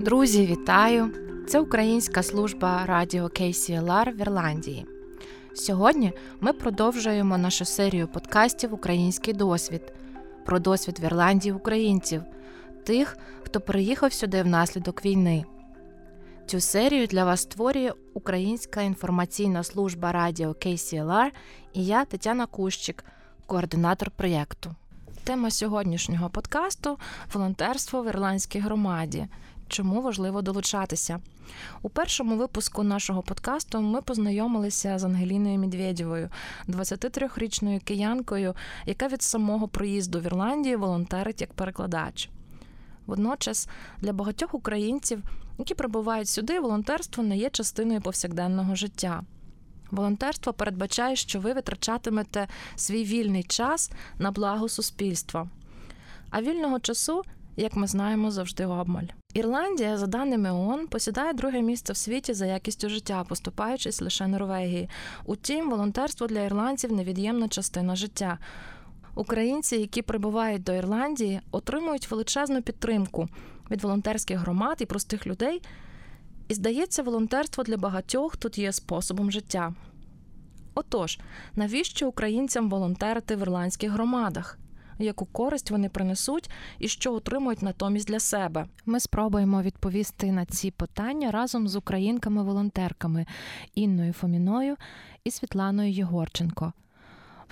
Друзі, вітаю! Це українська служба радіо KCLR в Ірландії. Сьогодні ми продовжуємо нашу серію подкастів Український досвід про досвід в Ірландії українців, тих, хто переїхав сюди внаслідок війни. Цю серію для вас створює Українська інформаційна служба радіо KCLR і я, Тетяна Кущик, координатор проєкту. Тема сьогоднішнього подкасту волонтерство в ірландській громаді. Чому важливо долучатися? У першому випуску нашого подкасту ми познайомилися з Ангеліною Медведєвою, 23-річною киянкою, яка від самого проїзду в Ірландії волонтерить як перекладач. Водночас для багатьох українців, які прибувають сюди, волонтерство не є частиною повсякденного життя. Волонтерство передбачає, що ви витрачатимете свій вільний час на благо суспільства. А вільного часу, як ми знаємо, завжди обмаль. Ірландія, за даними ООН, посідає друге місце в світі за якістю життя, поступаючись лише Норвегії. Утім, волонтерство для ірландців невід'ємна частина життя. Українці, які прибувають до Ірландії, отримують величезну підтримку від волонтерських громад і простих людей. І здається, волонтерство для багатьох тут є способом життя. Отож, навіщо українцям волонтерити в ірландських громадах? Яку користь вони принесуть і що отримують натомість для себе? Ми спробуємо відповісти на ці питання разом з українками-волонтерками Інною Фоміною і Світланою Єгорченко.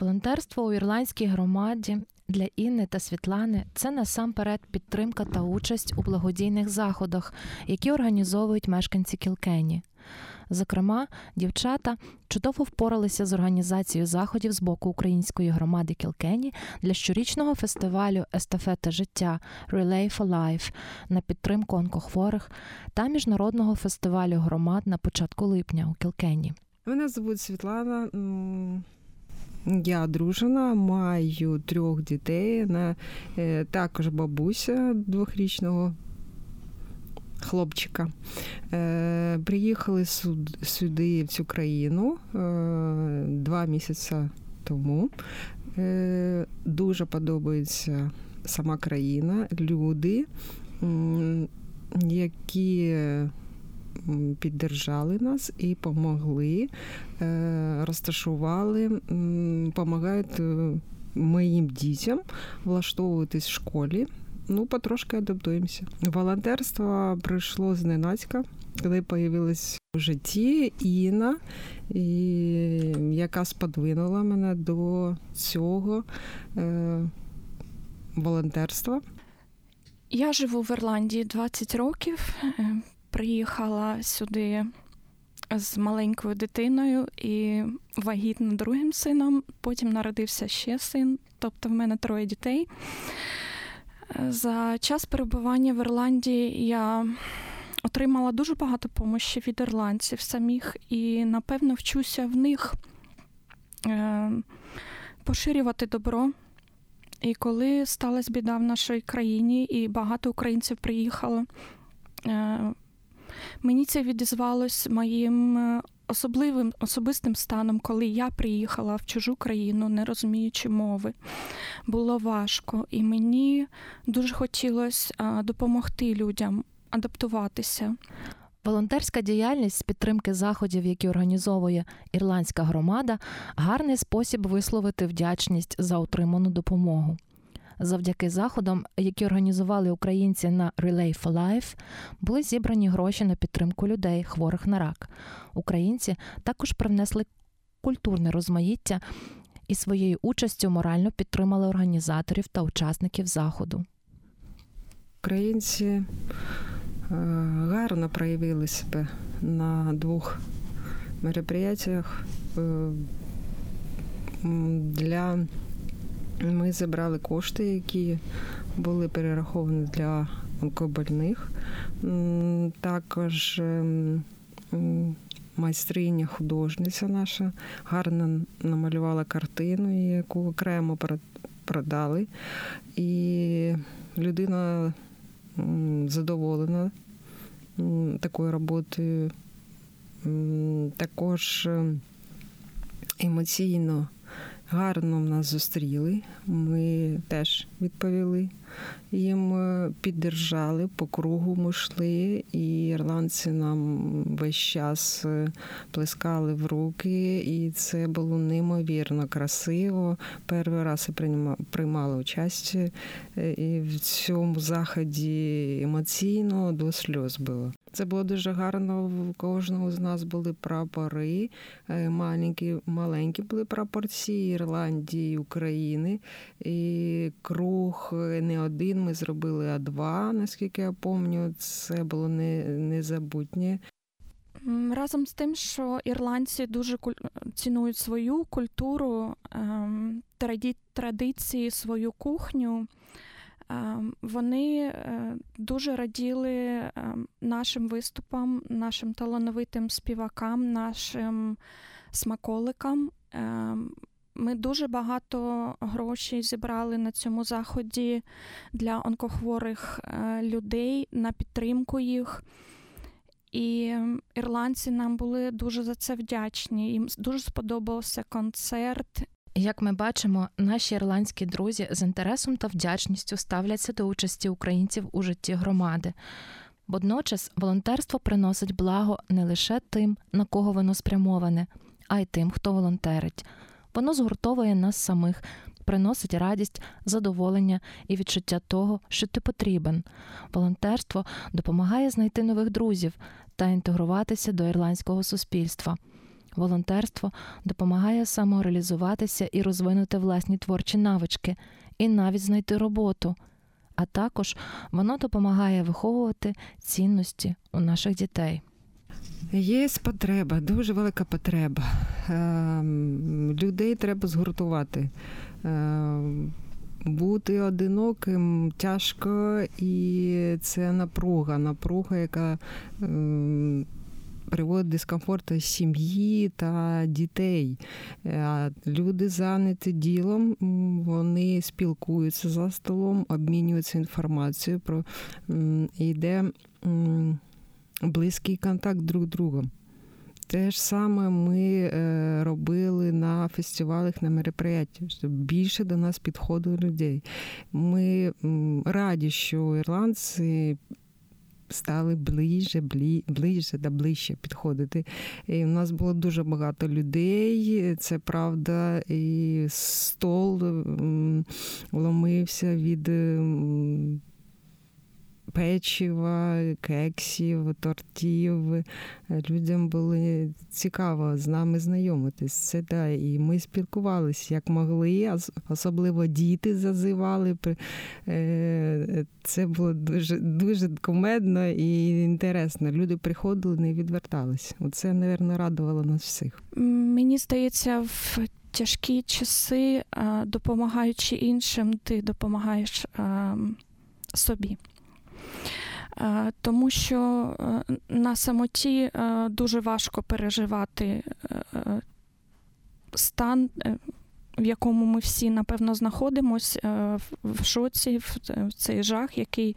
Волонтерство у ірландській громаді для Інни та Світлани це насамперед підтримка та участь у благодійних заходах, які організовують мешканці Кілкені. Зокрема, дівчата чудово впоралися з організацією заходів з боку української громади Кілкені для щорічного фестивалю Естафета життя Relay for Life на підтримку онкохворих та міжнародного фестивалю громад на початку липня у Кілкені. Мене звуть Світлана. Я одружена, маю трьох дітей. Е, також бабуся двохрічного хлопчика. Е, приїхали сюди, в цю країну е, два місяці тому. Дуже подобається сама країна, люди, які піддержали нас і допомогли, е, розташували, допомагають е, моїм дітям влаштовуватись в школі. Ну, потрошки адаптуємося. Волонтерство прийшло зненацька, коли з'явилась в житті Інна, і яка сподвинула мене до цього е, волонтерства. Я живу в Ірландії 20 років. Е, приїхала сюди з маленькою дитиною і вагітна другим сином. Потім народився ще син, тобто в мене троє дітей. За час перебування в Ірландії я отримала дуже багато помощі від ірландців самих, і, напевно, вчуся в них е, поширювати добро. І коли сталася біда в нашій країні, і багато українців приїхало е, Мені це відізвалось моїм е, особливим особистим станом, коли я приїхала в чужу країну, не розуміючи мови. Було важко, і мені дуже хотілося допомогти людям адаптуватися. Волонтерська діяльність з підтримки заходів, які організовує ірландська громада, гарний спосіб висловити вдячність за отриману допомогу завдяки заходам, які організували українці на Relay for Life, були зібрані гроші на підтримку людей, хворих на рак. Українці також привнесли культурне розмаїття і своєю участю морально підтримали організаторів та учасників заходу. Українці е, гарно проявили себе на двох мероприятиях е, для ми забрали кошти, які були перераховані для онкобольних. Також ем, майстриня, художниця наша гарно намалювала картину, яку окремо продали. І людина задоволена такою роботою. Також ем, емоційно гарно нас зустріли. Ми теж відповіли їм е, піддержали, по кругу ми йшли, і ірландці нам весь час е, плескали в руки, і це було неймовірно красиво. Перший раз приймали участь і в цьому заході емоційно до сльоз було. Це було дуже гарно. У кожного з нас були прапори. Е, маленькі, маленькі були прапорці Ірландії, України. І круг не один ми зробили, а два, наскільки я пам'ятаю. Це було не, незабутнє. Разом з тим, що ірландці дуже цінують свою культуру, ем, традиції, свою кухню. Ем, вони е, дуже раділи ем, нашим виступам, нашим талановитим співакам, нашим смаколикам. Ми дуже багато грошей зібрали на цьому заході для онкохворих е, людей на підтримку їх. І ірландці нам були дуже за це вдячні. Їм дуже сподобався концерт, як ми бачимо, наші ірландські друзі з інтересом та вдячністю ставляться до участі українців у житті громади. Водночас волонтерство приносить благо не лише тим, на кого воно спрямоване, а й тим, хто волонтерить. Воно згуртовує нас самих, приносить радість, задоволення і відчуття того, що ти потрібен. Волонтерство допомагає знайти нових друзів та інтегруватися до ірландського суспільства. Волонтерство допомагає самореалізуватися і розвинути власні творчі навички, і навіть знайти роботу. А також воно допомагає виховувати цінності у наших дітей. Є потреба, дуже велика потреба. Ем, людей треба згуртувати. Ем, бути одиноким тяжко, і це напруга, напруга, яка ем, приводить дискомфорт сім'ї та дітей. Люди зайняті ділом, вони спілкуються за столом, обмінюються інформацією про йде близький контакт друг з другом. Те ж саме ми е, робили на фестивалях на мероприятті, щоб більше до нас підходило людей. Ми раді, що ірландці стали ближче, ближче та ближче підходити. І У нас було дуже багато людей, це правда, і стол ломився від печива, кексів, тортів. Людям було цікаво з нами знайомитись. Це да, І ми спілкувалися як могли, особливо діти зазивали. Е, це було дуже дуже кумедно і інтересно. Люди приходили, не відверталися. Оце, мабуть, радувало нас всіх. Мені здається, в тяжкі часи, допомагаючи іншим, ти допомагаєш собі. Е, тому що е, на самоті е, дуже важко переживати стан, в якому ми всі, напевно, знаходимося в шоці, в цей жах, який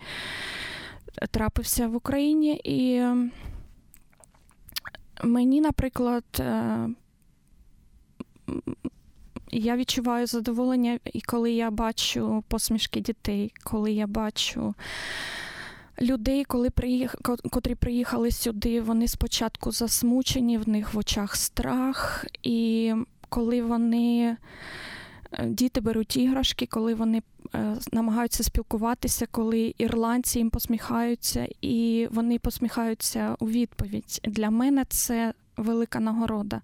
трапився в Україні. І мені, наприклад, я відчуваю задоволення, і коли я бачу посмішки дітей, коли я бачу людей, коли приїх... котрі приїхали сюди, вони спочатку засмучені, в них в очах страх, і коли вони. Е, діти беруть іграшки, коли вони е, намагаються спілкуватися, коли ірландці їм посміхаються, і вони посміхаються у відповідь. Для мене це велика нагорода.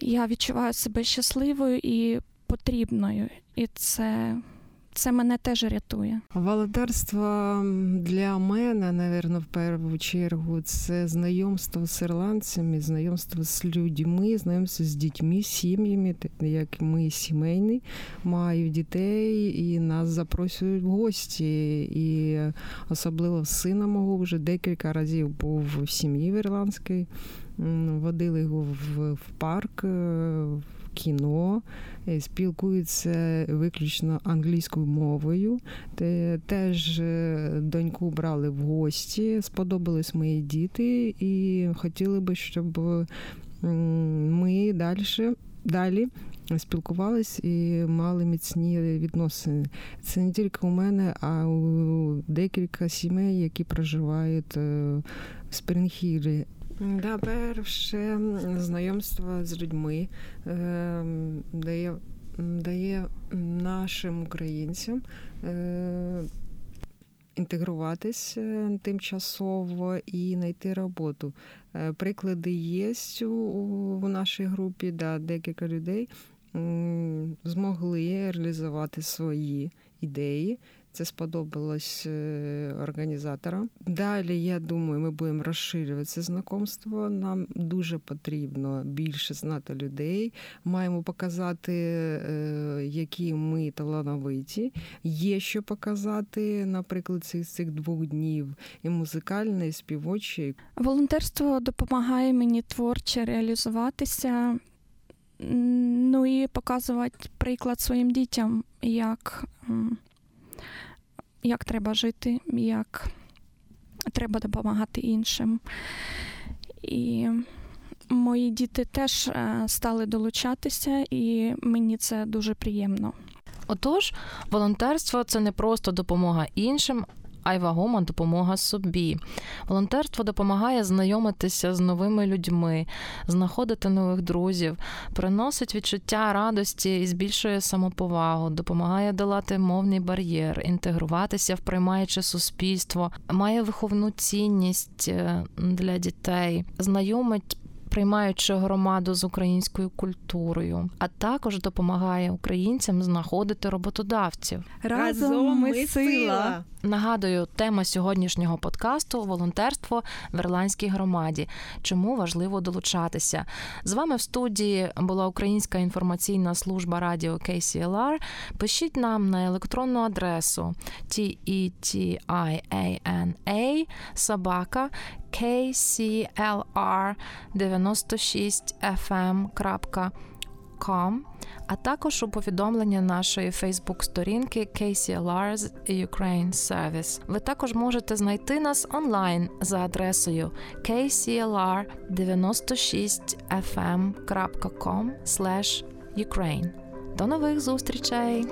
Я відчуваю себе щасливою і потрібною, і це це мене теж рятує. Волонтерство для мене, напевно, в першу чергу, це знайомство з ірландцями, знайомство з людьми, знайомство з дітьми, сім'ями, як ми сімейні, маю дітей і нас запрошують в гості. І особливо сина мого вже декілька разів був в сім'ї в ірландській. Водили його в парк, в кіно, е, спілкуються виключно англійською мовою. Теж е, доньку брали в гості, сподобались мої діти, і хотіли би, щоб ми далі. Далі спілкувались і мали міцні відносини. Це не тільки у мене, а у декілька сімей, які проживають в Спрінгхілі. Да, перше знайомство з людьми дає дає нашим українцям інтегруватись тимчасово і знайти роботу. Приклади є у нашій групі, да, декілька людей змогли реалізувати свої ідеї. Це сподобалось е, організаторам. Далі, я думаю, ми будемо розширювати це знакомство. Нам дуже потрібно більше знати людей. Маємо показати, е, які ми талановиті. Є що показати, наприклад, цих цих двох днів і музикальне, і співоче. Волонтерство допомагає мені творче реалізуватися. Ну і показувати приклад своїм дітям, як як треба жити, як треба допомагати іншим. І мої діти теж е, стали долучатися, і мені це дуже приємно. Отож, волонтерство це не просто допомога іншим, а й вагома допомога собі. Волонтерство допомагає знайомитися з новими людьми, знаходити нових друзів, приносить відчуття радості і збільшує самоповагу, допомагає долати мовний бар'єр, інтегруватися в приймаюче суспільство, має виховну цінність е, для дітей, знайомить приймаючи громаду з українською культурою, а також допомагає українцям знаходити роботодавців. Разом ми сила. Нагадую, тема сьогоднішнього подкасту волонтерство в ірландській громаді. Чому важливо долучатися? З вами в студії була Українська інформаційна служба радіо KCLR. Пишіть нам на електронну адресу TETIANA собака kclr96fm.com а також у повідомлення нашої Фейсбук-сторінки KCLR's Ukraine Service. Ви також можете знайти нас онлайн за адресою kclr96fm.com Ukraine. До нових зустрічей!